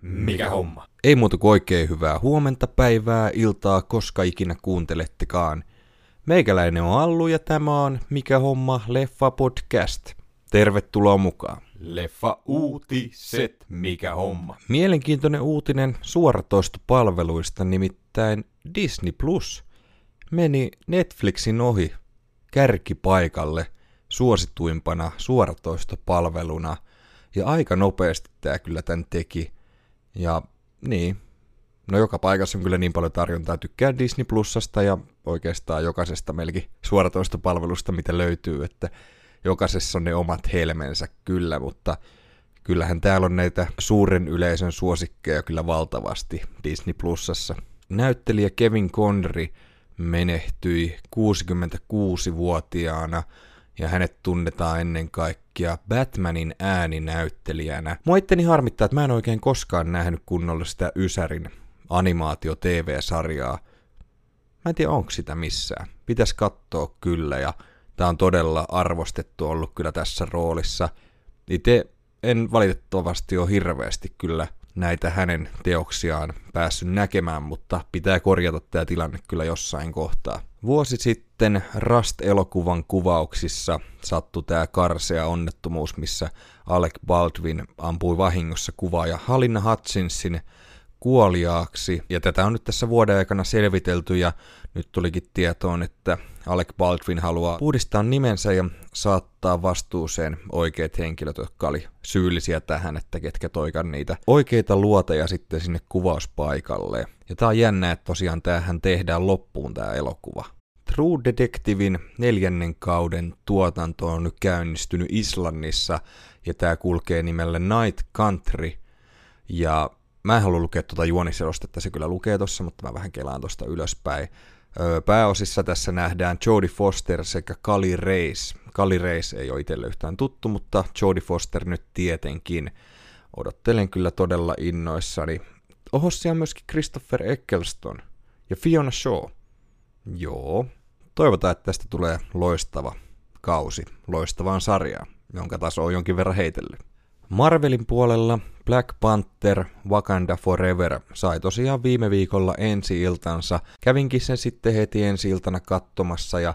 Mikä homma? Ei muuta kuin oikein hyvää huomenta, päivää, iltaa, koska ikinä kuuntelettekaan. Meikäläinen on Allu ja tämä on Mikä homma leffa podcast. Tervetuloa mukaan. Leffa uutiset. Mikä homma? Mielenkiintoinen uutinen suoratoistopalveluista, nimittäin Disney Plus meni Netflixin ohi kärkipaikalle suosituimpana suoratoistopalveluna. Ja aika nopeasti tämä kyllä tämän teki. Ja niin, no joka paikassa on kyllä niin paljon tarjontaa. Tykkää Disney Plusasta ja oikeastaan jokaisesta melkein suoratoistopalvelusta, mitä löytyy, että jokaisessa on ne omat helmensä kyllä, mutta kyllähän täällä on näitä suuren yleisön suosikkeja kyllä valtavasti Disney Plusassa. Näyttelijä Kevin Connery menehtyi 66-vuotiaana ja hänet tunnetaan ennen kaikkea Batmanin ääninäyttelijänä. Mua itteni harmittaa, että mä en oikein koskaan nähnyt kunnolla sitä Ysärin animaatio-tv-sarjaa. Mä en tiedä, onko sitä missään. Pitäisi katsoa kyllä, ja tää on todella arvostettu ollut kyllä tässä roolissa. Itse en valitettavasti ole hirveästi kyllä näitä hänen teoksiaan päässyt näkemään, mutta pitää korjata tämä tilanne kyllä jossain kohtaa. Vuosi sitten Rust-elokuvan kuvauksissa sattui tämä karsea onnettomuus, missä Alec Baldwin ampui vahingossa kuvaaja Halina Hutchinsin kuoliaaksi. Ja tätä on nyt tässä vuoden aikana selvitelty ja nyt tulikin tietoon, että Alec Baldwin haluaa uudistaa nimensä ja saattaa vastuuseen oikeat henkilöt, jotka oli syyllisiä tähän, että ketkä toikan niitä oikeita luoteja sitten sinne kuvauspaikalle. Ja tää on jännä, että tosiaan tämähän tehdään loppuun tämä elokuva. True Detectivein neljännen kauden tuotanto on nyt käynnistynyt Islannissa ja tämä kulkee nimellä Night Country. Ja mä en halua lukea tuota juoniselostetta, se kyllä lukee tossa, mutta mä vähän kelaan tosta ylöspäin. Pääosissa tässä nähdään Jodie Foster sekä Kali Reis. Kali Reis ei ole itselle yhtään tuttu, mutta Jodie Foster nyt tietenkin. Odottelen kyllä todella innoissani. Oho, siellä on myöskin Christopher Eccleston ja Fiona Shaw. Joo, toivotaan, että tästä tulee loistava kausi, loistavaan sarjaan, jonka taso on jonkin verran heitellyt. Marvelin puolella Black Panther Wakanda Forever sai tosiaan viime viikolla ensi-iltansa. Kävinkin sen sitten heti ensi-iltana katsomassa ja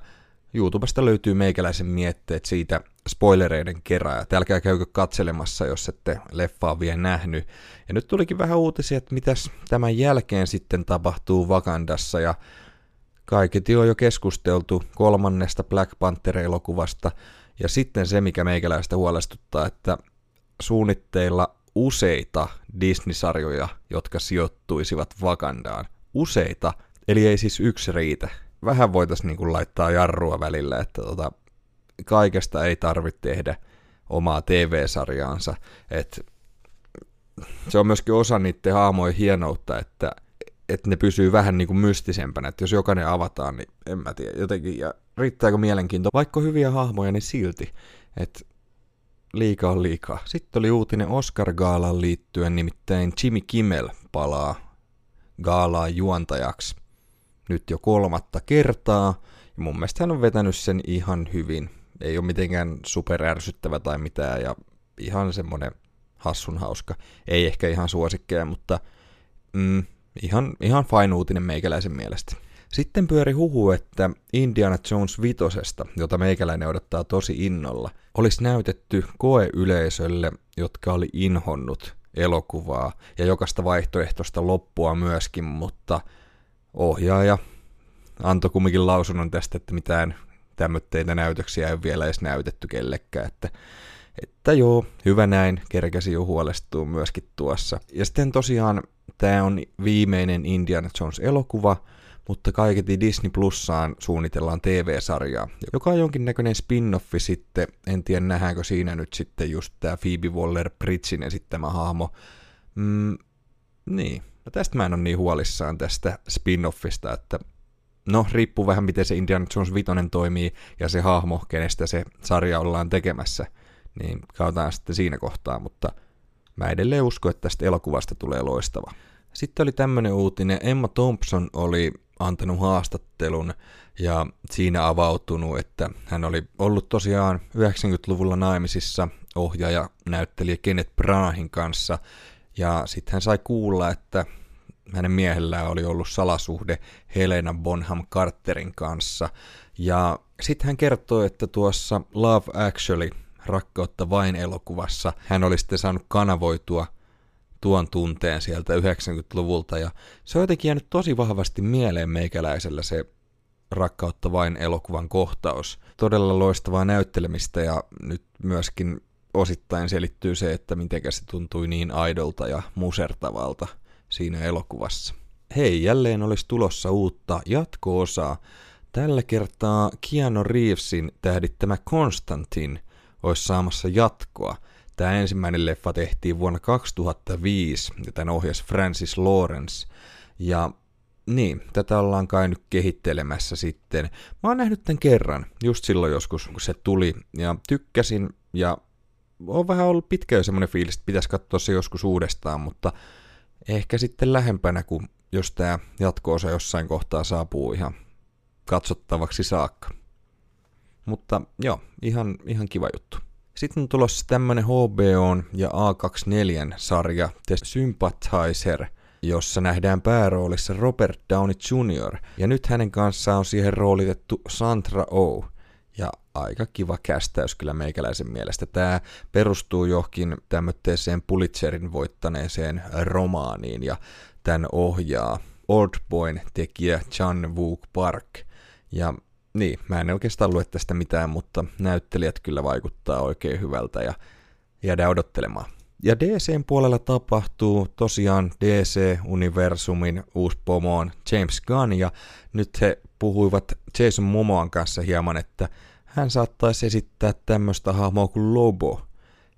YouTubesta löytyy meikäläisen mietteet siitä spoilereiden kerran. Ja älkää käykö katselemassa, jos ette leffaa vielä nähnyt. Ja nyt tulikin vähän uutisia, että mitäs tämän jälkeen sitten tapahtuu Wakandassa ja kaiketi on jo keskusteltu kolmannesta Black Panther-elokuvasta. Ja sitten se, mikä meikäläistä huolestuttaa, että suunnitteilla useita Disney-sarjoja, jotka sijoittuisivat Wakandaan. Useita, eli ei siis yksi riitä. Vähän voitaisiin niin laittaa jarrua välillä, että tota, kaikesta ei tarvitse tehdä omaa TV-sarjaansa. Et se on myöskin osa niiden haamojen hienoutta, että, että ne pysyy vähän niin kuin mystisempänä, että jos jokainen avataan, niin en mä tiedä, jotenkin, ja riittääkö mielenkiinto, vaikka hyviä hahmoja, niin silti, että liikaa on liikaa. Sitten oli uutinen Oscar-gaalan liittyen, nimittäin Jimmy Kimmel palaa gaalaa juontajaksi nyt jo kolmatta kertaa. Ja mun mielestä hän on vetänyt sen ihan hyvin. Ei ole mitenkään superärsyttävä tai mitään ja ihan semmonen hassun hauska. Ei ehkä ihan suosikkeja, mutta mm, ihan, ihan fine uutinen meikäläisen mielestä. Sitten pyöri huhu, että Indiana Jones vitosesta, jota meikäläinen odottaa tosi innolla, olisi näytetty koeyleisölle, jotka oli inhonnut elokuvaa ja jokaista vaihtoehtoista loppua myöskin, mutta ohjaaja antoi kumminkin lausunnon tästä, että mitään tämmöitteitä näytöksiä ei vielä edes näytetty kellekään, että, että joo, hyvä näin, kerkäsi jo huolestua myöskin tuossa. Ja sitten tosiaan tämä on viimeinen Indiana Jones elokuva, mutta kaiketi Disney Plussaan suunnitellaan TV-sarjaa, joka on jonkinnäköinen spin-offi sitten, en tiedä nähdäänkö siinä nyt sitten just tämä Phoebe Waller-Bridgein esittämä hahmo. Mm, niin, no tästä mä en ole niin huolissaan tästä spin-offista, että no riippuu vähän miten se Indiana Jones 5 toimii ja se hahmo, kenestä se sarja ollaan tekemässä, niin katsotaan sitten siinä kohtaa, mutta mä edelleen usko, että tästä elokuvasta tulee loistava. Sitten oli tämmöinen uutinen, Emma Thompson oli antanut haastattelun ja siinä avautunut, että hän oli ollut tosiaan 90-luvulla naimisissa ohjaaja näyttelijä Kenneth Branahin kanssa. Ja sitten hän sai kuulla, että hänen miehellään oli ollut salasuhde Helena Bonham Carterin kanssa. Ja sitten hän kertoi, että tuossa Love Actually, rakkautta vain elokuvassa, hän oli sitten saanut kanavoitua tuon tunteen sieltä 90-luvulta. Ja se on jotenkin jäänyt tosi vahvasti mieleen meikäläisellä se rakkautta vain elokuvan kohtaus. Todella loistavaa näyttelemistä ja nyt myöskin osittain selittyy se, että miten se tuntui niin aidolta ja musertavalta siinä elokuvassa. Hei, jälleen olisi tulossa uutta jatko-osaa. Tällä kertaa Keanu Reevesin tähdittämä Konstantin olisi saamassa jatkoa. Tämä ensimmäinen leffa tehtiin vuonna 2005 ja tämän ohjas Francis Lawrence. Ja niin, tätä ollaan kai nyt kehittelemässä sitten. Mä oon nähnyt tämän kerran, just silloin joskus, kun se tuli, ja tykkäsin, ja on vähän ollut pitkä jo semmoinen fiilis, että pitäisi katsoa se joskus uudestaan, mutta ehkä sitten lähempänä, kun jos tämä jatko-osa jossain kohtaa saapuu ihan katsottavaksi saakka. Mutta joo, ihan, ihan kiva juttu. Sitten on tulossa tämmönen HBO ja A24-sarja The Sympathizer – jossa nähdään pääroolissa Robert Downey Jr. Ja nyt hänen kanssaan on siihen roolitettu Sandra Oh. Ja aika kiva kästäys kyllä meikäläisen mielestä. Tämä perustuu johonkin tämmöiseen Pulitzerin voittaneeseen romaaniin ja tämän ohjaa Oldboyn tekijä Chan Wook Park. Ja niin, mä en oikeastaan lue tästä mitään, mutta näyttelijät kyllä vaikuttaa oikein hyvältä ja jäädään odottelemaan. Ja DCn puolella tapahtuu tosiaan DC-universumin uusi pomo on James Gunn, ja nyt he puhuivat Jason Momoan kanssa hieman, että hän saattaisi esittää tämmöistä hahmoa kuin Lobo,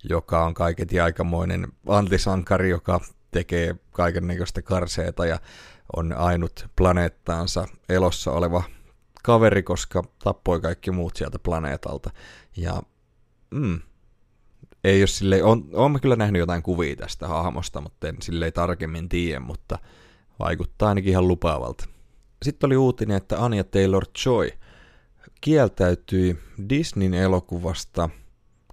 joka on kaiketi aikamoinen antisankari, joka tekee kaikennäköistä karseeta ja on ainut planeettaansa elossa oleva kaveri, koska tappoi kaikki muut sieltä planeetalta. Ja mm, ei ole sille, on, on mä kyllä nähnyt jotain kuvia tästä hahmosta, mutta en silleen tarkemmin tiedä, mutta vaikuttaa ainakin ihan lupaavalta. Sitten oli uutinen, että Anya Taylor-Joy kieltäytyi Disneyn elokuvasta,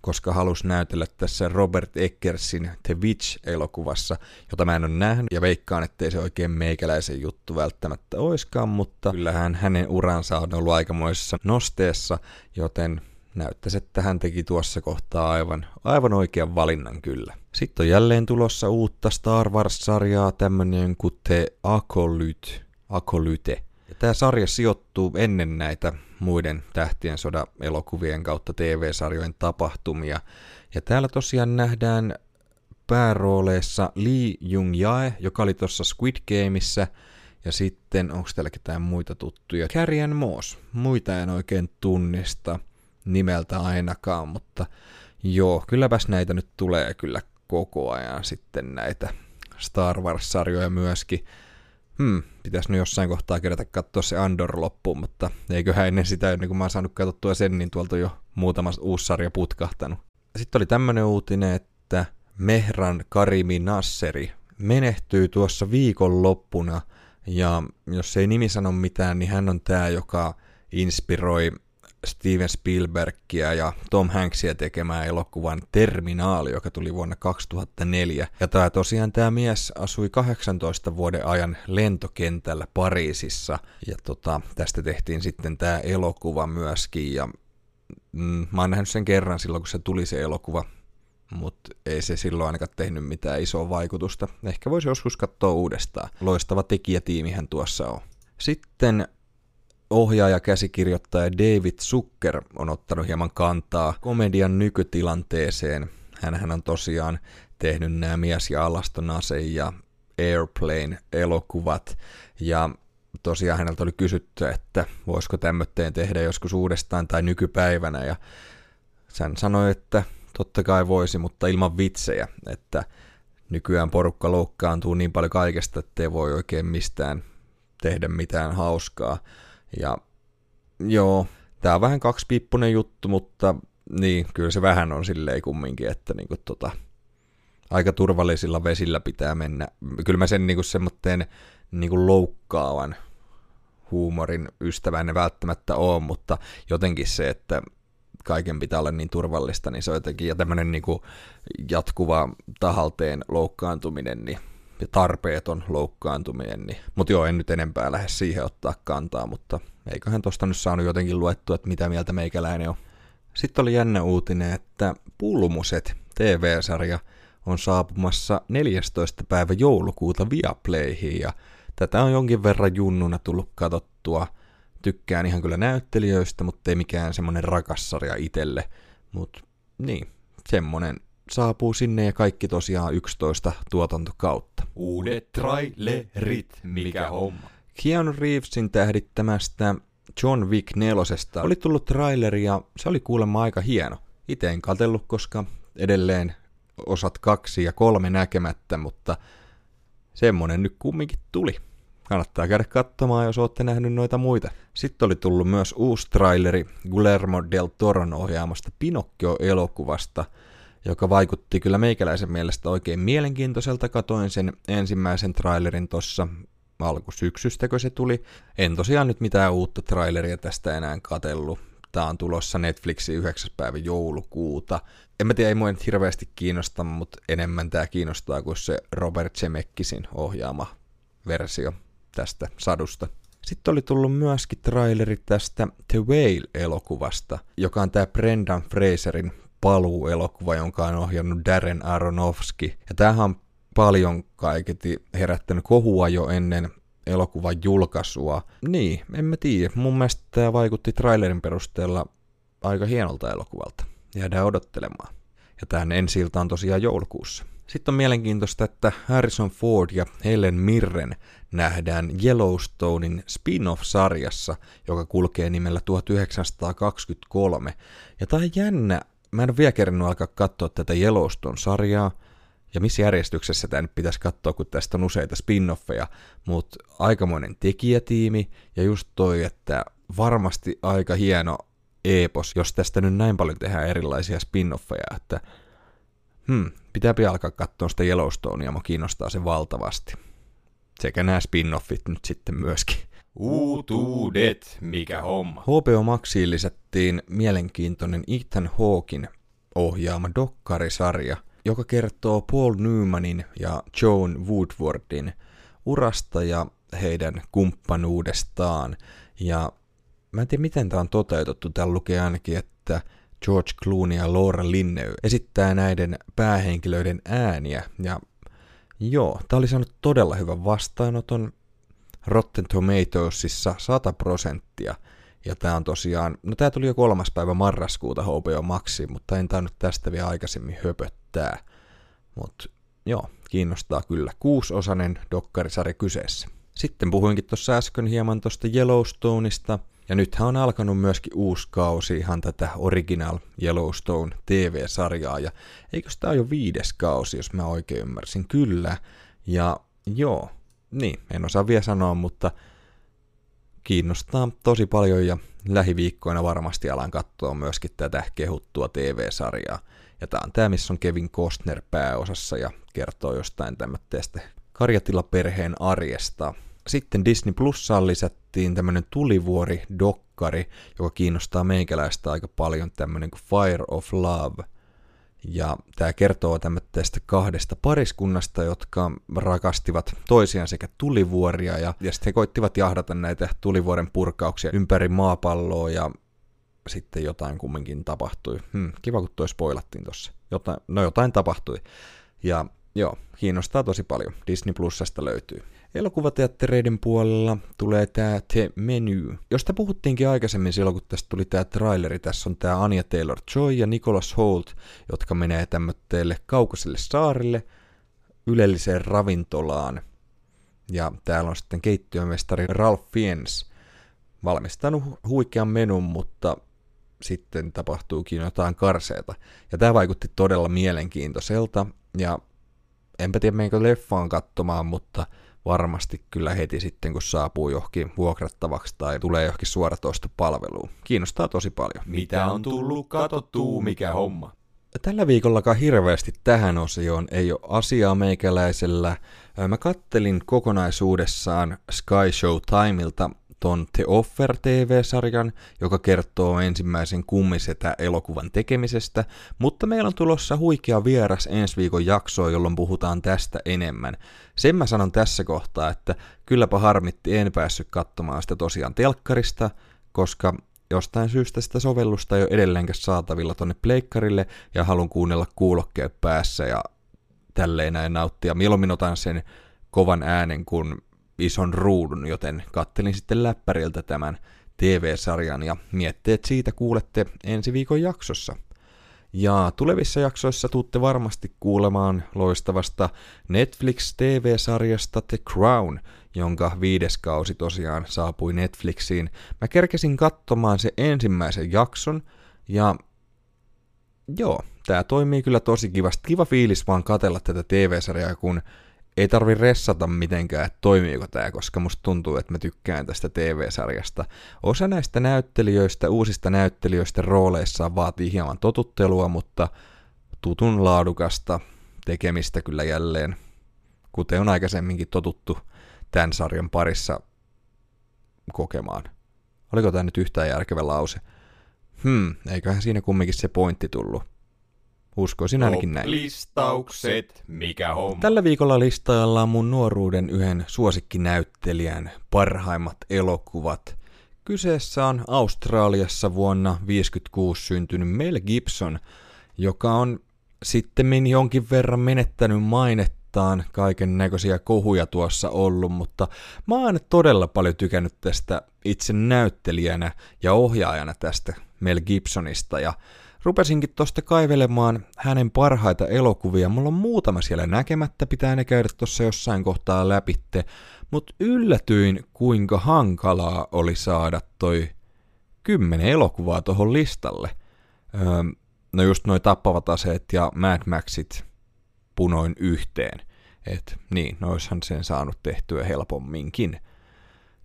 koska halusi näytellä tässä Robert Eckersin The Witch-elokuvassa, jota mä en ole nähnyt, ja veikkaan, ettei se oikein meikäläisen juttu välttämättä oiskaan, mutta kyllähän hänen uransa on ollut aikamoisessa nosteessa, joten näyttäisi, että hän teki tuossa kohtaa aivan, aivan oikean valinnan kyllä. Sitten on jälleen tulossa uutta Star Wars-sarjaa, tämmönen kuin The Acolyte. Acolyte. Tämä sarja sijoittuu ennen näitä muiden Tähtien soda elokuvien kautta TV-sarjojen tapahtumia. Ja täällä tosiaan nähdään päärooleissa Lee Jung-jae, joka oli tuossa Squid Gameissa, ja sitten, onko täällä ketään muita tuttuja? Carrie Moss. Muita en oikein tunnista nimeltä ainakaan, mutta joo, kylläpäs näitä nyt tulee kyllä koko ajan sitten näitä Star Wars-sarjoja myöskin. Hmm, pitäisi nyt jossain kohtaa kerätä katsoa se Andor loppuun, mutta eiköhän ennen sitä, ennen kuin mä oon saanut katsottua sen, niin tuolta jo muutama uusi sarja putkahtanut. Sitten oli tämmönen uutinen, että Mehran Karimi Nasseri menehtyy tuossa viikon loppuna, ja jos ei nimi sano mitään, niin hän on tämä, joka inspiroi Steven Spielbergia ja Tom Hanksia tekemään elokuvan Terminaali, joka tuli vuonna 2004. Ja tämä tosiaan tämä mies asui 18 vuoden ajan lentokentällä Pariisissa. Ja tota, tästä tehtiin sitten tämä elokuva myöskin. Ja mm, mä oon nähnyt sen kerran silloin, kun se tuli se elokuva. Mutta ei se silloin ainakaan tehnyt mitään isoa vaikutusta. Ehkä voisi joskus katsoa uudestaan. Loistava tekijätiimihän tuossa on. Sitten ohjaaja käsikirjoittaja David Zucker on ottanut hieman kantaa komedian nykytilanteeseen. Hänhän on tosiaan tehnyt nämä Mies ja Alastonase ja Airplane-elokuvat, ja tosiaan häneltä oli kysytty, että voisiko tämmötteen tehdä joskus uudestaan tai nykypäivänä, ja hän sanoi, että totta kai voisi, mutta ilman vitsejä, että nykyään porukka loukkaantuu niin paljon kaikesta, ettei voi oikein mistään tehdä mitään hauskaa. Ja joo, tää on vähän kaksipiippunen juttu, mutta niin, kyllä se vähän on silleen kumminkin, että niinku tota, aika turvallisilla vesillä pitää mennä. Kyllä mä sen niinku semmoitteen niinku loukkaavan huumorin ystävänne välttämättä on, mutta jotenkin se, että kaiken pitää olla niin turvallista, niin se on jotenkin, ja tämmöinen niin jatkuva tahalteen loukkaantuminen, niin ja tarpeeton loukkaantuminen, niin, mutta joo, en nyt enempää lähde siihen ottaa kantaa, mutta eiköhän tosta nyt saanut jotenkin luettua, että mitä mieltä meikäläinen on. Sitten oli jännä uutinen, että Pulmuset TV-sarja on saapumassa 14. päivä joulukuuta Viaplayhin ja tätä on jonkin verran junnuna tullut katsottua. Tykkään ihan kyllä näyttelijöistä, mutta ei mikään semmonen rakas sarja itelle. Mutta niin, semmonen saapuu sinne ja kaikki tosiaan 11 tuotantokautta. Uudet trailerit, mikä homma. Keanu Reevesin tähdittämästä John Wick nelosesta oli tullut traileri ja se oli kuulemma aika hieno. Itse en katsellut, koska edelleen osat kaksi ja kolme näkemättä, mutta semmonen nyt kumminkin tuli. Kannattaa käydä katsomaan, jos olette nähnyt noita muita. Sitten oli tullut myös uusi traileri Guillermo del Toron ohjaamasta Pinocchio-elokuvasta, joka vaikutti kyllä meikäläisen mielestä oikein mielenkiintoiselta. Katoin sen ensimmäisen trailerin tossa alkusyksystä, kun se tuli. En tosiaan nyt mitään uutta traileria tästä enää katellut. Tää on tulossa Netflixin 9. päivä joulukuuta. En mä tiedä, ei mua nyt hirveästi kiinnosta, mutta enemmän tää kiinnostaa kuin se Robert Zemeckisen ohjaama versio tästä sadusta. Sitten oli tullut myöskin traileri tästä The Whale-elokuvasta, joka on tämä Brendan Fraserin paluu-elokuva, jonka on ohjannut Darren Aronofsky. Ja tämähän on paljon kaiketi herättänyt kohua jo ennen elokuvan julkaisua. Niin, en mä tiedä. Mun mielestä tämä vaikutti trailerin perusteella aika hienolta elokuvalta. Jäädään odottelemaan. Ja tämän ensi on tosiaan joulukuussa. Sitten on mielenkiintoista, että Harrison Ford ja Helen Mirren nähdään Yellowstonein spin-off-sarjassa, joka kulkee nimellä 1923. Ja tämä on jännä. Mä en ole vielä kerännyt alkaa katsoa tätä Yellowstone-sarjaa, ja missä järjestyksessä tämä nyt pitäisi katsoa, kun tästä on useita spin-offeja, mutta aikamoinen tekijätiimi, ja just toi, että varmasti aika hieno epos, jos tästä nyt näin paljon tehdään erilaisia spin-offeja, että hmm, pitää pian alkaa katsoa sitä Yellowstonea, mua kiinnostaa se valtavasti. Sekä nämä spin-offit nyt sitten myöskin. Uutuudet, mikä homma. HBO Maxiin lisättiin mielenkiintoinen Ethan Hawkin ohjaama dokkarisarja – joka kertoo Paul Newmanin ja Joan Woodwardin urasta ja heidän kumppanuudestaan. Ja mä en tiedä, miten tämä on toteutettu. Täällä lukee ainakin, että George Clooney ja Laura Linney esittää näiden päähenkilöiden ääniä. Ja joo, tämä oli saanut todella hyvän vastaanoton. Rotten Tomatoesissa 100 prosenttia. Ja tämä on tosiaan, no tämä tuli jo kolmas päivä marraskuuta HBO Maxi, mutta en tainnut tästä vielä aikaisemmin höpöttää. Mutta joo, kiinnostaa kyllä. Kuusosainen dokkarisarja kyseessä. Sitten puhuinkin tuossa äsken hieman tuosta Yellowstoneista, ja nythän on alkanut myöskin uusi kausi ihan tätä Original Yellowstone TV-sarjaa, ja eikö tämä jo viides kausi, jos mä oikein ymmärsin? Kyllä, ja joo, niin, en osaa vielä sanoa, mutta kiinnostaa tosi paljon ja lähiviikkoina varmasti alan katsoa myöskin tätä kehuttua TV-sarjaa. Ja tää on tää, missä on Kevin Costner pääosassa ja kertoo jostain tämmöistä karjatilaperheen arjesta. Sitten Disney Plussaan lisättiin tämmönen tulivuori-dokkari, joka kiinnostaa meikäläistä aika paljon, tämmönen kuin Fire of Love – ja tämä kertoo tästä kahdesta pariskunnasta, jotka rakastivat toisiaan sekä tulivuoria ja, ja sitten he koittivat jahdata näitä tulivuoren purkauksia ympäri maapalloa ja sitten jotain kumminkin tapahtui. Hmm, kiva, kun toi spoilattiin tossa. Jotain, no jotain tapahtui. Ja joo, kiinnostaa tosi paljon. Disney Plusasta löytyy. Elokuvateattereiden puolella tulee tämä The Menu, josta puhuttiinkin aikaisemmin silloin, kun tästä tuli tämä traileri. Tässä on tämä Anya Taylor-Joy ja Nicholas Holt, jotka menee tämmötteelle kaukaiselle saarille, ylelliseen ravintolaan. Ja täällä on sitten keittiömestari Ralph Fiennes valmistanut huikean menun, mutta sitten tapahtuukin jotain karseeta. Ja tämä vaikutti todella mielenkiintoiselta, ja enpä tiedä menkö leffaan katsomaan, mutta varmasti kyllä heti sitten, kun saapuu johonkin vuokrattavaksi tai tulee johonkin suoratoistopalveluun. Kiinnostaa tosi paljon. Mitä on tullut katottuu, mikä homma? Tällä viikollakaan hirveästi tähän osioon ei ole asiaa meikäläisellä. Mä kattelin kokonaisuudessaan Sky Show Timeilta ton The Offer TV-sarjan, joka kertoo ensimmäisen kummisetä elokuvan tekemisestä, mutta meillä on tulossa huikea vieras ensi viikon jaksoa, jolloin puhutaan tästä enemmän. Sen mä sanon tässä kohtaa, että kylläpä harmitti, en päässyt katsomaan sitä tosiaan telkkarista, koska jostain syystä sitä sovellusta ei ole edelleenkään saatavilla tonne pleikkarille ja haluan kuunnella kuulokkeen päässä ja tälleen näin nauttia. Mieluummin otan sen kovan äänen kuin ison ruudun, joten kattelin sitten läppäriltä tämän TV-sarjan ja mietteet siitä kuulette ensi viikon jaksossa. Ja tulevissa jaksoissa tuutte varmasti kuulemaan loistavasta Netflix TV-sarjasta The Crown, jonka viides kausi tosiaan saapui Netflixiin. Mä kerkesin katsomaan se ensimmäisen jakson ja joo, tää toimii kyllä tosi kivasti. Kiva fiilis vaan katella tätä TV-sarjaa, kun ei tarvi ressata mitenkään, että toimiiko tämä, koska musta tuntuu, että mä tykkään tästä TV-sarjasta. Osa näistä näyttelijöistä, uusista näyttelijöistä rooleissa vaatii hieman totuttelua, mutta tutun laadukasta tekemistä kyllä jälleen, kuten on aikaisemminkin totuttu tämän sarjan parissa kokemaan. Oliko tämä nyt yhtään järkevä lause? Hmm, eiköhän siinä kumminkin se pointti tullut. Uskoisin ainakin näin. Listaukset, mikä homma. Tällä viikolla listailla on mun nuoruuden yhden suosikkinäyttelijän parhaimmat elokuvat. Kyseessä on Australiassa vuonna 1956 syntynyt Mel Gibson, joka on sitten jonkin verran menettänyt mainettaan, kaiken näköisiä kohuja tuossa ollut, mutta mä oon todella paljon tykännyt tästä itse näyttelijänä ja ohjaajana tästä Mel Gibsonista ja rupesinkin tosta kaivelemaan hänen parhaita elokuvia. Mulla on muutama siellä näkemättä, pitää ne käydä tuossa jossain kohtaa läpitte, mutta yllätyin kuinka hankalaa oli saada toi kymmenen elokuvaa tuohon listalle. Öö, no just noi tappavat aseet ja Mad Maxit punoin yhteen. Et niin, noishan sen saanut tehtyä helpomminkin.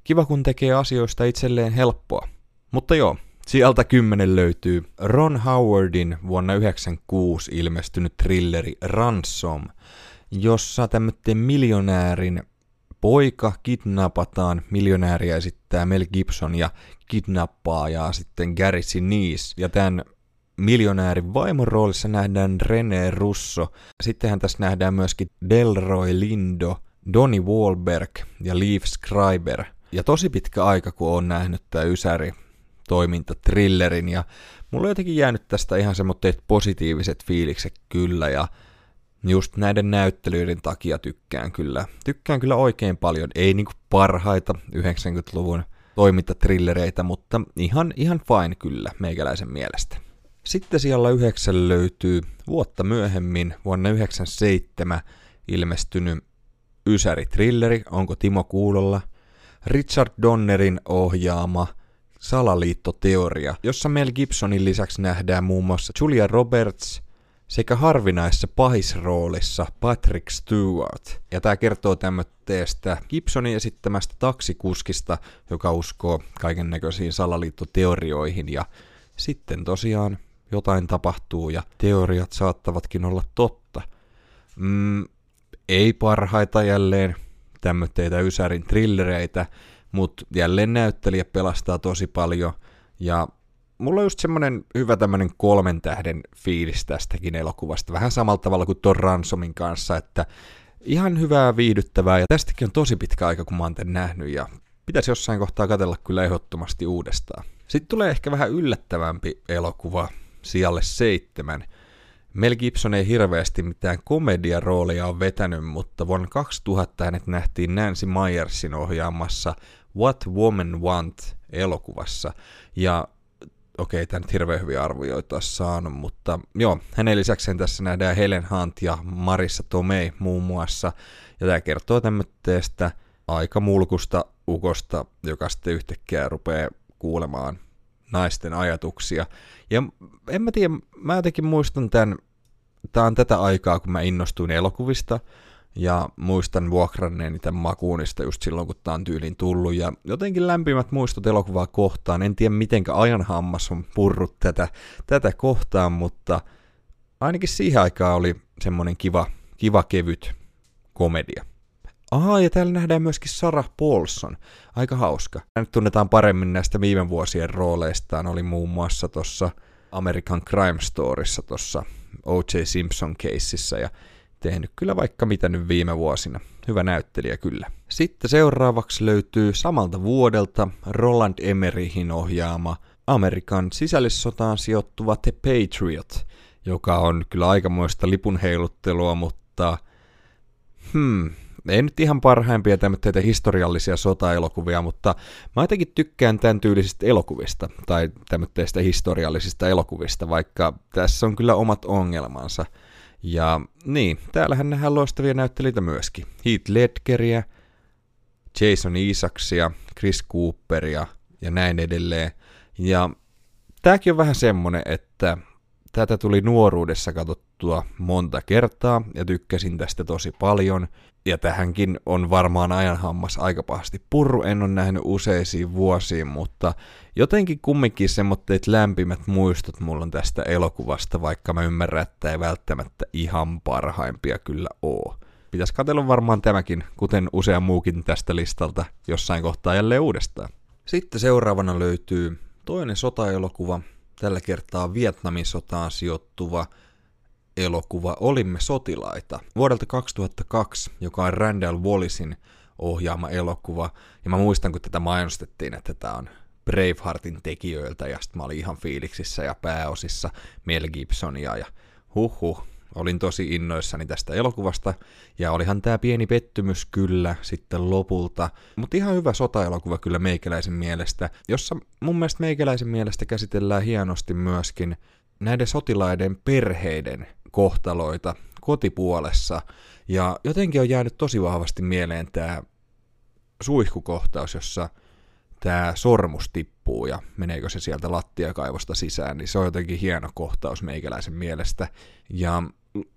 Kiva kun tekee asioista itselleen helppoa. Mutta joo, Sieltä kymmenen löytyy Ron Howardin vuonna 1996 ilmestynyt thrilleri Ransom, jossa tämmöinen miljonäärin poika kidnapataan, miljonääriä esittää Mel Gibson ja kidnappaa sitten Gary Sinise. Ja tämän miljonäärin vaimon roolissa nähdään René Russo. Sittenhän tässä nähdään myöskin Delroy Lindo, Donnie Wahlberg ja Leaf Schreiber. Ja tosi pitkä aika, kun on nähnyt tämä Ysäri toimintatrillerin ja mulla on jotenkin jäänyt tästä ihan semmoitteet positiiviset fiilikset kyllä ja just näiden näyttelyiden takia tykkään kyllä. Tykkään kyllä oikein paljon, ei niinku parhaita 90-luvun toimintatrillereitä, mutta ihan, ihan fine kyllä meikäläisen mielestä. Sitten siellä yhdeksän löytyy vuotta myöhemmin vuonna 1997 ilmestynyt Ysäri-trilleri, onko Timo kuulolla? Richard Donnerin ohjaama – salaliittoteoria, jossa Mel Gibsonin lisäksi nähdään muun muassa Julia Roberts sekä harvinaisessa pahisroolissa Patrick Stewart. Ja tämä kertoo tämmöistä Gibsonin esittämästä taksikuskista, joka uskoo kaiken näköisiin salaliittoteorioihin ja sitten tosiaan jotain tapahtuu ja teoriat saattavatkin olla totta. Mm, ei parhaita jälleen tämmöitä Ysärin trillereitä, mutta jälleen näyttelijä pelastaa tosi paljon, ja mulla on just semmonen hyvä tämmönen kolmen tähden fiilis tästäkin elokuvasta, vähän samalla tavalla kuin ton Ransomin kanssa, että ihan hyvää viihdyttävää, ja tästäkin on tosi pitkä aika, kun mä oon tämän nähnyt, ja pitäisi jossain kohtaa katella kyllä ehdottomasti uudestaan. Sitten tulee ehkä vähän yllättävämpi elokuva sijalle seitsemän. Mel Gibson ei hirveästi mitään komediaroolia ole vetänyt, mutta vuonna 2000 hänet nähtiin Nancy Myersin ohjaamassa What Woman Want elokuvassa. Ja okei, okay, tämä nyt hirveän hyviä arvioita saanut, mutta joo, hänen lisäkseen tässä nähdään Helen Hunt ja Marissa Tomei muun muassa. Ja tämä kertoo tämmöistä aika mulkusta ukosta, joka sitten yhtäkkiä rupeaa kuulemaan naisten ajatuksia. Ja en mä tiedä, mä jotenkin muistan tämän, tämä on tätä aikaa, kun mä innostuin elokuvista, ja muistan vuokranneeni tämän makuunista just silloin, kun tämä on tyylin tullut. Ja jotenkin lämpimät muistot elokuvaa kohtaan. En tiedä, mitenkä ajan hammas on purrut tätä, tätä kohtaan, mutta ainakin siihen aikaan oli semmoinen kiva, kiva kevyt komedia. Ahaa, ja täällä nähdään myöskin Sarah Paulson. Aika hauska. Nyt tunnetaan paremmin näistä viime vuosien rooleistaan. Oli muun muassa tuossa American Crime Storyssa tuossa O.J. Simpson keisissä ja tehnyt kyllä vaikka mitä nyt viime vuosina. Hyvä näyttelijä kyllä. Sitten seuraavaksi löytyy samalta vuodelta Roland Emerichin ohjaama Amerikan sisällissotaan sijoittuva The Patriot, joka on kyllä aikamoista lipunheiluttelua, mutta hmm, ei nyt ihan parhaimpia tämmöitä historiallisia sotaelokuvia, mutta mä jotenkin tykkään tämän tyylisistä elokuvista, tai tämmöistä historiallisista elokuvista, vaikka tässä on kyllä omat ongelmansa. Ja niin, täällähän nähdään loistavia näyttelijöitä myöskin. Heath Ledgeria, Jason Isaacsia, Chris Cooperia ja näin edelleen. Ja tääkin on vähän semmonen, että tätä tuli nuoruudessa katsottua monta kertaa ja tykkäsin tästä tosi paljon. Ja tähänkin on varmaan ajan hammas aika pahasti purru, en ole nähnyt useisiin vuosiin, mutta jotenkin kumminkin semmoitteet lämpimät muistot mulla on tästä elokuvasta, vaikka mä ymmärrän, että ei välttämättä ihan parhaimpia kyllä oo. Pitäisi katsella varmaan tämäkin, kuten usea muukin tästä listalta, jossain kohtaa jälleen uudestaan. Sitten seuraavana löytyy toinen sotaelokuva, tällä kertaa Vietnamin sotaan sijoittuva elokuva Olimme sotilaita vuodelta 2002, joka on Randall Wallisin ohjaama elokuva. Ja mä muistan, kun tätä mainostettiin, että tämä on Braveheartin tekijöiltä, ja sitten mä olin ihan fiiliksissä ja pääosissa Mel Gibsonia, ja huhhuh, olin tosi innoissani tästä elokuvasta, ja olihan tämä pieni pettymys kyllä sitten lopulta, mutta ihan hyvä sotaelokuva kyllä meikäläisen mielestä, jossa mun mielestä meikäläisen mielestä käsitellään hienosti myöskin näiden sotilaiden perheiden kohtaloita kotipuolessa, ja jotenkin on jäänyt tosi vahvasti mieleen tämä suihkukohtaus, jossa tämä sormus tippuu ja meneekö se sieltä lattiakaivosta sisään, niin se on jotenkin hieno kohtaus meikäläisen mielestä. Ja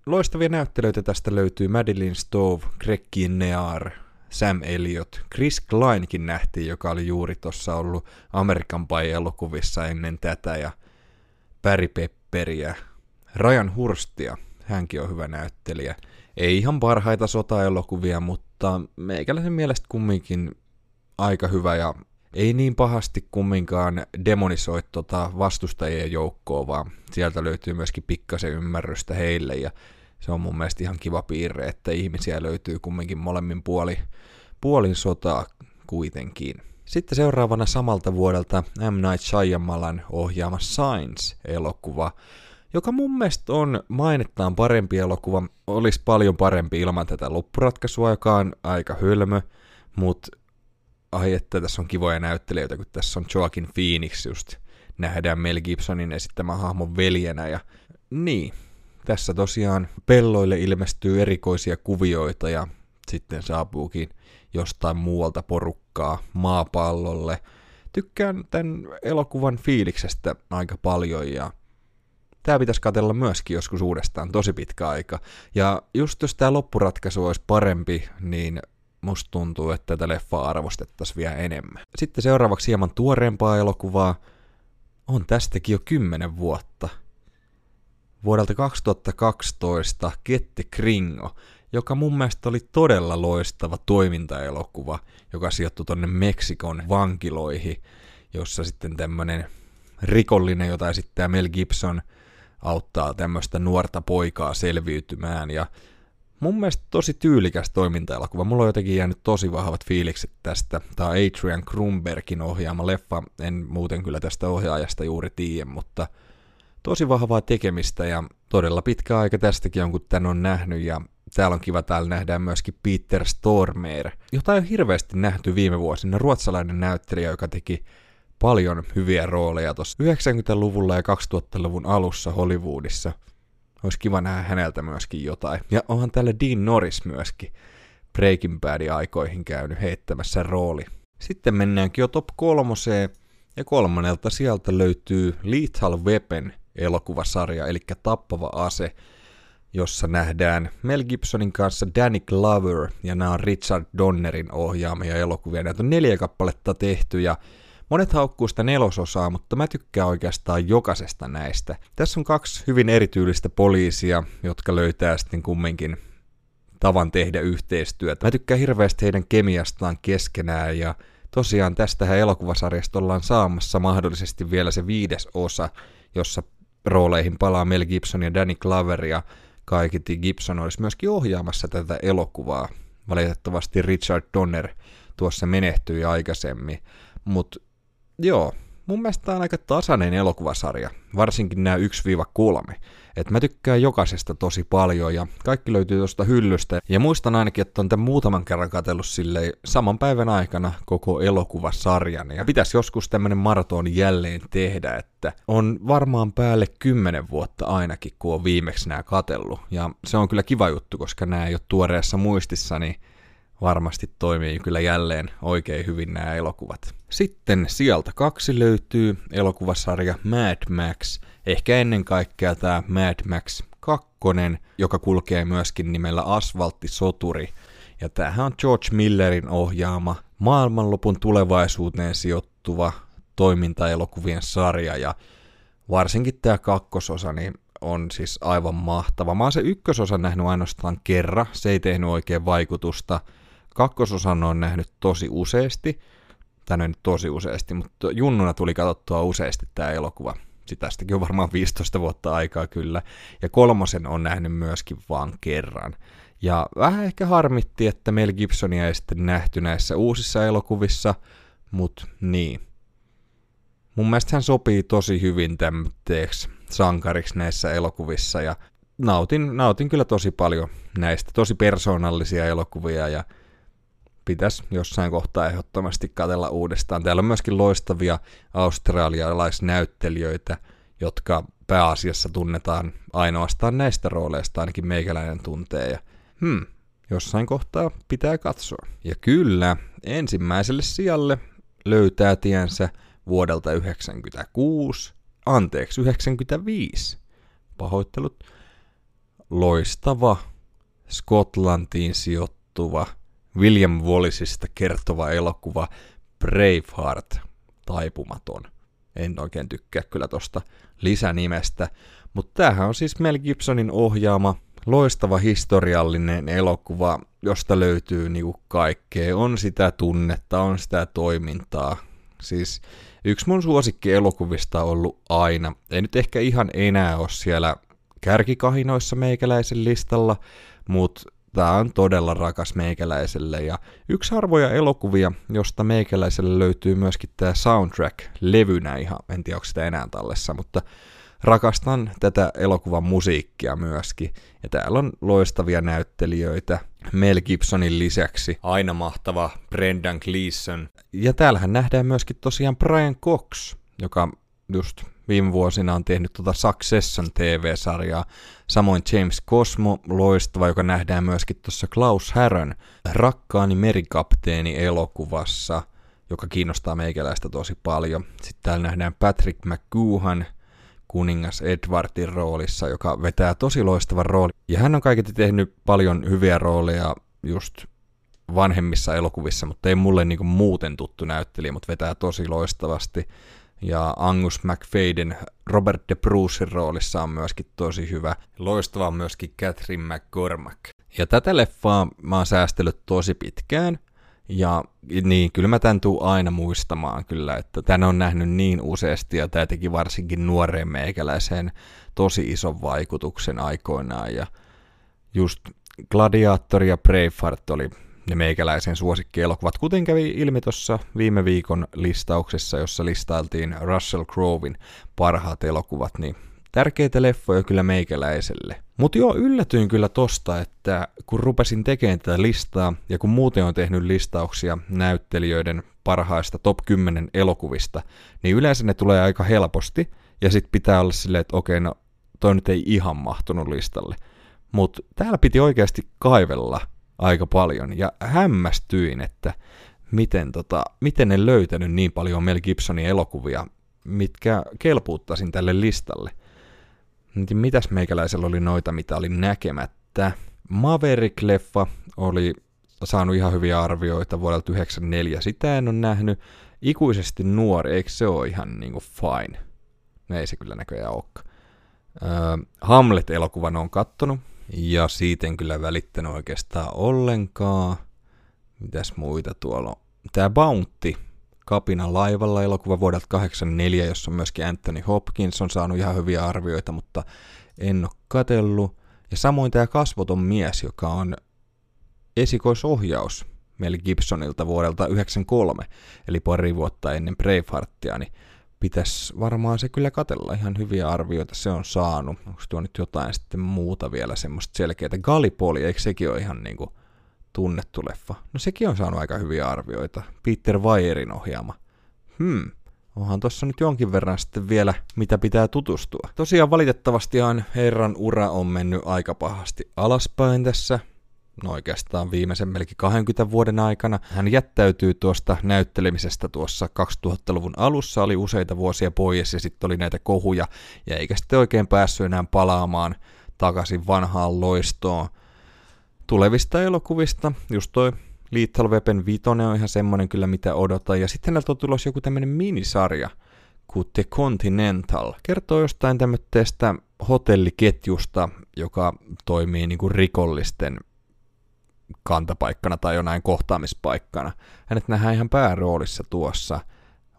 loistavia näyttelyitä tästä löytyy. Madeline Stove, Greg Kinnear, Sam Elliot, Chris Kleinkin nähtiin, joka oli juuri tuossa ollut Amerikan Pie-elokuvissa ennen tätä, ja Barry Pepperiä, Ryan Hurstia, hänkin on hyvä näyttelijä. Ei ihan parhaita sotaelokuvia, mutta meikäläisen mielestä kumminkin aika hyvä ja ei niin pahasti kumminkaan demonisoi tota vastustajien joukkoa, vaan sieltä löytyy myöskin pikkasen ymmärrystä heille ja se on mun mielestä ihan kiva piirre, että ihmisiä löytyy kumminkin molemmin puoli, puolin sotaa kuitenkin. Sitten seuraavana samalta vuodelta M. Night Shyamalan ohjaama Science-elokuva, joka mun mielestä on mainettaan parempi elokuva, olisi paljon parempi ilman tätä loppuratkaisua, joka on aika hölmö, mutta ai että tässä on kivoja näyttelijöitä, kun tässä on Joaquin Phoenix just, nähdään Mel Gibsonin esittämä hahmon veljenä ja niin, tässä tosiaan pelloille ilmestyy erikoisia kuvioita ja sitten saapuukin jostain muualta porukkaa maapallolle. Tykkään tämän elokuvan fiiliksestä aika paljon ja tämä pitäisi katella myöskin joskus uudestaan tosi pitkä aika. Ja just jos tämä loppuratkaisu olisi parempi, niin musta tuntuu, että tätä leffaa arvostettaisiin vielä enemmän. Sitten seuraavaksi hieman tuoreempaa elokuvaa. On tästäkin jo kymmenen vuotta. Vuodelta 2012 Kette Kringo, joka mun mielestä oli todella loistava toimintaelokuva, joka sijoittui tonne Meksikon vankiloihin, jossa sitten tämmönen rikollinen, jota esittää Mel Gibson, auttaa tämmöistä nuorta poikaa selviytymään ja mun mielestä tosi tyylikäs toimintaelokuva. Mulla on jotenkin jäänyt tosi vahvat fiilikset tästä. Tämä Adrian Krumbergin ohjaama leffa. En muuten kyllä tästä ohjaajasta juuri tiedä, mutta tosi vahvaa tekemistä ja todella pitkä aika tästäkin on, kun tän on nähnyt ja täällä on kiva, täällä nähdään myöskin Peter Stormer, jota ei ole hirveästi nähty viime vuosina, ruotsalainen näyttelijä, joka teki paljon hyviä rooleja tuossa 90-luvulla ja 2000-luvun alussa Hollywoodissa – olisi kiva nähdä häneltä myöskin jotain. Ja onhan täällä Dean Norris myöskin Breaking Badin aikoihin käynyt heittämässä rooli. Sitten mennäänkin jo top kolmoseen, ja kolmannelta sieltä löytyy Lethal Weapon elokuvasarja, eli Tappava ase, jossa nähdään Mel Gibsonin kanssa Danny Glover, ja nämä on Richard Donnerin ohjaamia elokuvia. Näitä on neljä kappaletta tehty, ja Monet haukkuu sitä nelososaa, mutta mä tykkään oikeastaan jokaisesta näistä. Tässä on kaksi hyvin erityylistä poliisia, jotka löytää sitten kumminkin tavan tehdä yhteistyötä. Mä tykkään hirveästi heidän kemiastaan keskenään ja tosiaan tästähän elokuvasarjasta ollaan saamassa mahdollisesti vielä se viides osa, jossa rooleihin palaa Mel Gibson ja Danny Glover ja kaikiti Gibson olisi myöskin ohjaamassa tätä elokuvaa. Valitettavasti Richard Donner tuossa menehtyi aikaisemmin, mutta joo, mun mielestä tämä on aika tasainen elokuvasarja, varsinkin nämä 1-3. Et mä tykkään jokaisesta tosi paljon ja kaikki löytyy tuosta hyllystä. Ja muistan ainakin, että on tämän muutaman kerran katsellut silleen saman päivän aikana koko elokuvasarjan. Ja pitäisi joskus tämmönen maraton jälleen tehdä, että on varmaan päälle kymmenen vuotta ainakin, kun on viimeksi nämä katellut. Ja se on kyllä kiva juttu, koska nämä ei ole tuoreessa muistissa, niin varmasti toimii kyllä jälleen oikein hyvin nämä elokuvat. Sitten sieltä kaksi löytyy elokuvasarja Mad Max, ehkä ennen kaikkea tämä Mad Max 2, joka kulkee myöskin nimellä Asfalttisoturi. Ja tämähän on George Millerin ohjaama maailmanlopun tulevaisuuteen sijoittuva toimintaelokuvien sarja ja varsinkin tämä kakkososa niin on siis aivan mahtava. Mä oon se ykkösosa nähnyt ainoastaan kerran, se ei tehnyt oikein vaikutusta – kakkososan on nähnyt tosi useasti, tai no nyt tosi useasti, mutta junnuna tuli katsottua useasti tämä elokuva. Sitten tästäkin on varmaan 15 vuotta aikaa kyllä. Ja kolmosen on nähnyt myöskin vaan kerran. Ja vähän ehkä harmitti, että Mel Gibsonia ei sitten nähty näissä uusissa elokuvissa, mutta niin. Mun mielestä hän sopii tosi hyvin tämmöiseksi sankariksi näissä elokuvissa ja nautin, nautin kyllä tosi paljon näistä tosi persoonallisia elokuvia ja pitäisi jossain kohtaa ehdottomasti katella uudestaan. Täällä on myöskin loistavia australialaisnäyttelijöitä, jotka pääasiassa tunnetaan ainoastaan näistä rooleista, ainakin meikäläinen tuntee. Ja, hmm, jossain kohtaa pitää katsoa. Ja kyllä, ensimmäiselle sijalle löytää tiensä vuodelta 96, anteeksi 95. Pahoittelut. Loistava Skotlantiin sijoittuva – William Wallaceista kertova elokuva Braveheart, taipumaton. En oikein tykkää kyllä tosta lisänimestä, mutta tämähän on siis Mel Gibsonin ohjaama loistava historiallinen elokuva, josta löytyy niinku kaikkea. On sitä tunnetta, on sitä toimintaa. Siis yksi mun suosikki elokuvista on ollut aina. Ei nyt ehkä ihan enää ole siellä kärkikahinoissa meikäläisen listalla, mutta Tämä on todella rakas meikäläiselle ja yksi harvoja elokuvia, josta meikäläiselle löytyy myöskin tämä soundtrack levynä ihan, en tiedä onko sitä enää tallessa, mutta rakastan tätä elokuvan musiikkia myöskin. Ja täällä on loistavia näyttelijöitä Mel Gibsonin lisäksi. Aina mahtava Brendan Gleeson. Ja täällähän nähdään myöskin tosiaan Brian Cox, joka just viime vuosina on tehnyt tuota Succession TV-sarjaa. Samoin James Cosmo, loistava, joka nähdään myöskin tuossa Klaus Härön Rakkaani merikapteeni elokuvassa, joka kiinnostaa meikäläistä tosi paljon. Sitten täällä nähdään Patrick McGoohan, kuningas Edwardin roolissa, joka vetää tosi loistavan rooli. Ja hän on kaiketi tehnyt paljon hyviä rooleja just vanhemmissa elokuvissa, mutta ei mulle niinku muuten tuttu näyttelijä, mutta vetää tosi loistavasti ja Angus McFadden Robert De Brucein roolissa on myöskin tosi hyvä. Loistava on myöskin Catherine McCormack. Ja tätä leffaa mä oon säästellyt tosi pitkään, ja niin, kyllä mä tän tuu aina muistamaan kyllä, että tän on nähnyt niin useasti ja tämä teki varsinkin nuoreen meikäläiseen tosi ison vaikutuksen aikoinaan. Ja just Gladiator ja Braveheart oli ne meikäläisen suosikkielokuvat, kuten kävi ilmi tuossa viime viikon listauksessa, jossa listailtiin Russell Crowein parhaat elokuvat, niin tärkeitä leffoja kyllä meikäläiselle. Mutta joo, yllätyin kyllä tosta, että kun rupesin tekemään tätä listaa, ja kun muuten on tehnyt listauksia näyttelijöiden parhaista top 10 elokuvista, niin yleensä ne tulee aika helposti, ja sitten pitää olla silleen, että okei, no toi nyt ei ihan mahtunut listalle. Mutta täällä piti oikeasti kaivella aika paljon ja hämmästyin, että miten, tota, miten en löytänyt niin paljon Mel Gibsonin elokuvia, mitkä kelpuuttaisin tälle listalle. Mitäs meikäläisellä oli noita, mitä oli näkemättä? Maverick-leffa oli saanut ihan hyviä arvioita vuodelta 1994. Sitä en ole nähnyt. Ikuisesti nuori, eikö se ole ihan niinku fine? No ei se kyllä näköjään olekaan. Öö, Hamlet-elokuvan on kattonut. Ja siitä en kyllä välittänyt oikeastaan ollenkaan. Mitäs muita tuolla on? Tää Bounty, Kapina laivalla elokuva vuodelta 84, jossa on myöskin Anthony Hopkins on saanut ihan hyviä arvioita, mutta en ole katellut. Ja samoin tämä kasvoton mies, joka on esikoisohjaus Mel Gibsonilta vuodelta 93, eli pari vuotta ennen Braveheartia, niin pitäisi varmaan se kyllä katella ihan hyviä arvioita se on saanut. Onko tuo nyt jotain sitten muuta vielä semmoista selkeää? Gallipoli, eikö sekin ole ihan niinku tunnettu leffa? No sekin on saanut aika hyviä arvioita. Peter Weyerin ohjaama. Hmm, onhan tuossa nyt jonkin verran sitten vielä, mitä pitää tutustua. Tosiaan valitettavastihan herran ura on mennyt aika pahasti alaspäin tässä no oikeastaan viimeisen melkein 20 vuoden aikana. Hän jättäytyy tuosta näyttelemisestä tuossa 2000-luvun alussa, oli useita vuosia pois ja sitten oli näitä kohuja ja eikä sitten oikein päässyt enää palaamaan takaisin vanhaan loistoon. Tulevista elokuvista, just toi Lethal Weapon 5 on ihan semmonen kyllä mitä odotan ja sitten häneltä on tulossa joku tämmönen minisarja kuin The Continental. Kertoo jostain tämmöistä hotelliketjusta, joka toimii niin kuin rikollisten kantapaikkana tai jonain kohtaamispaikkana. Hänet nähdään ihan pääroolissa tuossa.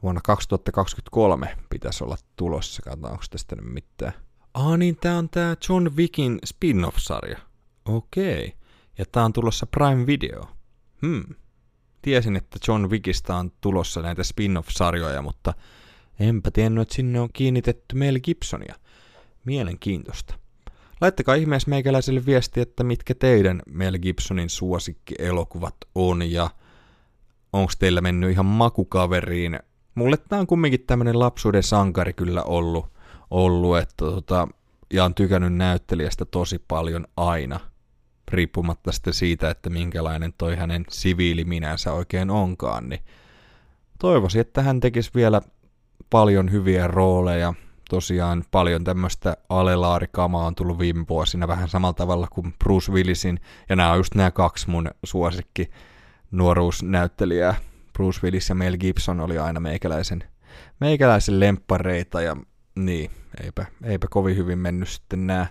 Vuonna 2023 pitäisi olla tulossa. Katsotaan, onko tästä nyt mitään. Ah niin, tää on tää John Wickin spin-off-sarja. Okei. Okay. Ja tää on tulossa Prime Video. Hmm. Tiesin, että John Wickista on tulossa näitä spin-off-sarjoja, mutta enpä tiennyt, että sinne on kiinnitetty Mel Gibsonia. Mielenkiintoista. Laittakaa ihmeessä meikäläiselle viesti, että mitkä teidän Mel Gibsonin suosikkielokuvat on ja onko teillä mennyt ihan makukaveriin. Mulle tää on kumminkin tämmönen lapsuuden sankari kyllä ollut, ollut että tota, ja on tykännyt näyttelijästä tosi paljon aina, riippumatta sitten siitä, että minkälainen toi hänen siviiliminänsä oikein onkaan, niin toivoisin, että hän tekisi vielä paljon hyviä rooleja, tosiaan paljon tämmöistä alelaarikamaa on tullut viime vuosina vähän samalla tavalla kuin Bruce Willisin, ja nämä on just nämä kaksi mun suosikki nuoruusnäyttelijää. Bruce Willis ja Mel Gibson oli aina meikäläisen, meikäläisen lemppareita, ja niin, eipä, eipä kovin hyvin mennyt sitten nämä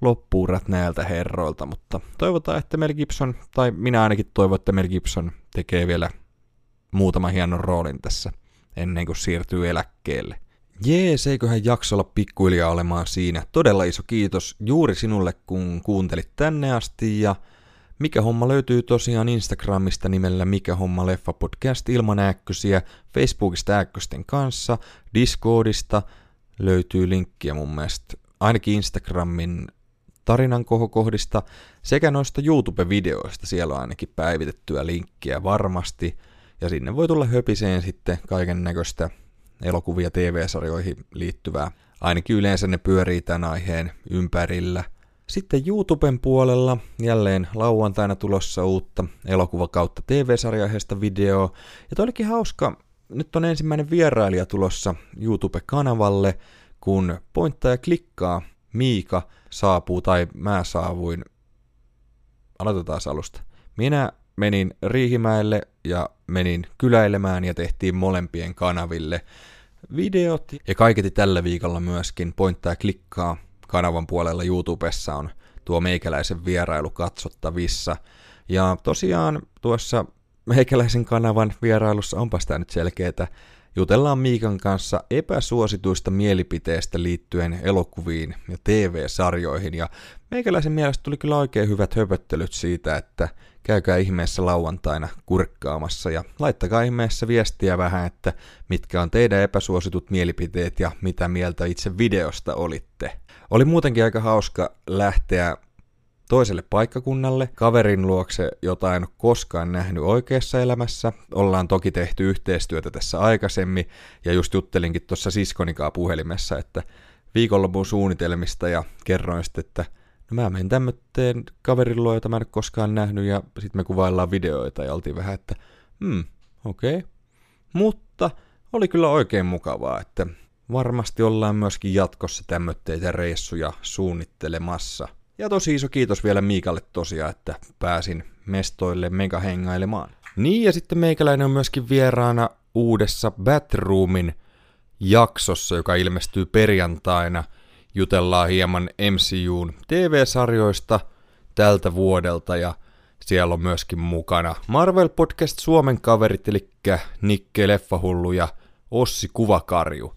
loppuurat näiltä herroilta, mutta toivotaan, että Mel Gibson, tai minä ainakin toivon, että Mel Gibson tekee vielä muutaman hienon roolin tässä ennen kuin siirtyy eläkkeelle. Jees, eiköhän jakso olla pikkuhiljaa olemaan siinä. Todella iso kiitos juuri sinulle, kun kuuntelit tänne asti ja mikä homma löytyy tosiaan Instagramista nimellä Mikä homma leffa podcast ilman äkkösiä, Facebookista äkkösten kanssa, Discordista löytyy linkkiä mun mielestä ainakin Instagramin tarinan kohokohdista sekä noista YouTube-videoista. Siellä on ainakin päivitettyä linkkiä varmasti ja sinne voi tulla höpiseen sitten kaiken näköistä elokuvia TV-sarjoihin liittyvää. Ainakin yleensä ne pyörii tämän aiheen ympärillä. Sitten YouTuben puolella jälleen lauantaina tulossa uutta elokuva kautta TV-sarjaiheesta videoa. Ja toi olikin hauska, nyt on ensimmäinen vierailija tulossa YouTube-kanavalle, kun pointtaja klikkaa Miika saapuu tai mä saavuin. Aloitetaan alusta. Minä menin Riihimäelle ja menin kyläilemään ja tehtiin molempien kanaville videot. Ja kaiketi tällä viikolla myöskin pointtaa klikkaa kanavan puolella YouTubessa on tuo meikäläisen vierailu katsottavissa. Ja tosiaan tuossa meikäläisen kanavan vierailussa onpas tämä nyt selkeää. Jutellaan Miikan kanssa epäsuosituista mielipiteistä liittyen elokuviin ja TV-sarjoihin. Ja meikäläisen mielestä tuli kyllä oikein hyvät höpöttelyt siitä, että käykää ihmeessä lauantaina kurkkaamassa ja laittakaa ihmeessä viestiä vähän, että mitkä on teidän epäsuositut mielipiteet ja mitä mieltä itse videosta olitte. Oli muutenkin aika hauska lähteä toiselle paikkakunnalle, kaverin luokse, jota en ole koskaan nähnyt oikeassa elämässä. Ollaan toki tehty yhteistyötä tässä aikaisemmin, ja just juttelinkin tuossa siskonikaa puhelimessa, että viikonlopun suunnitelmista, ja kerroin sitten, että no mä menen tämmöteen kaverin luo, jota mä en ole koskaan nähnyt, ja sitten me kuvaillaan videoita, ja oltiin vähän, että hmm, okei. Okay. Mutta oli kyllä oikein mukavaa, että varmasti ollaan myöskin jatkossa tämmöitä reissuja suunnittelemassa – ja tosi iso kiitos vielä Miikalle tosiaan, että pääsin mestoille megahengailemaan. Niin ja sitten meikäläinen on myöskin vieraana uudessa Batroomin jaksossa, joka ilmestyy perjantaina. Jutellaan hieman MCUn TV-sarjoista tältä vuodelta ja siellä on myöskin mukana Marvel Podcast Suomen kaverit, eli Nikke Leffahullu ja Ossi Kuvakarju.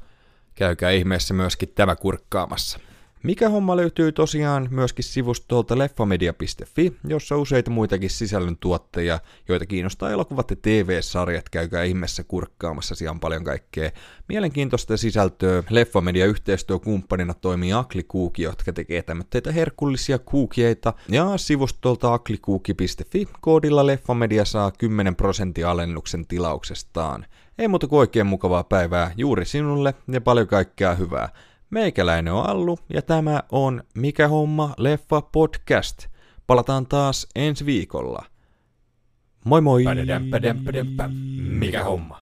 Käykää ihmeessä myöskin tämä kurkkaamassa. Mikä homma löytyy tosiaan myöskin sivustolta leffamedia.fi, jossa useita muitakin sisällöntuottajia, joita kiinnostaa elokuvat ja TV-sarjat, käykää ihmeessä kurkkaamassa, siellä on paljon kaikkea mielenkiintoista sisältöä. Leffamedia yhteistyökumppanina toimii Aklikuuki, jotka tekee tämmöitä herkullisia kuukieita, ja sivustolta aklikuuki.fi koodilla Leffamedia saa 10 prosentin alennuksen tilauksestaan. Ei muuta kuin oikein mukavaa päivää juuri sinulle ja paljon kaikkea hyvää. Meikäläinen on Allu ja tämä on Mikä homma leffa podcast. Palataan taas ensi viikolla. Moi moi! Mikä homma?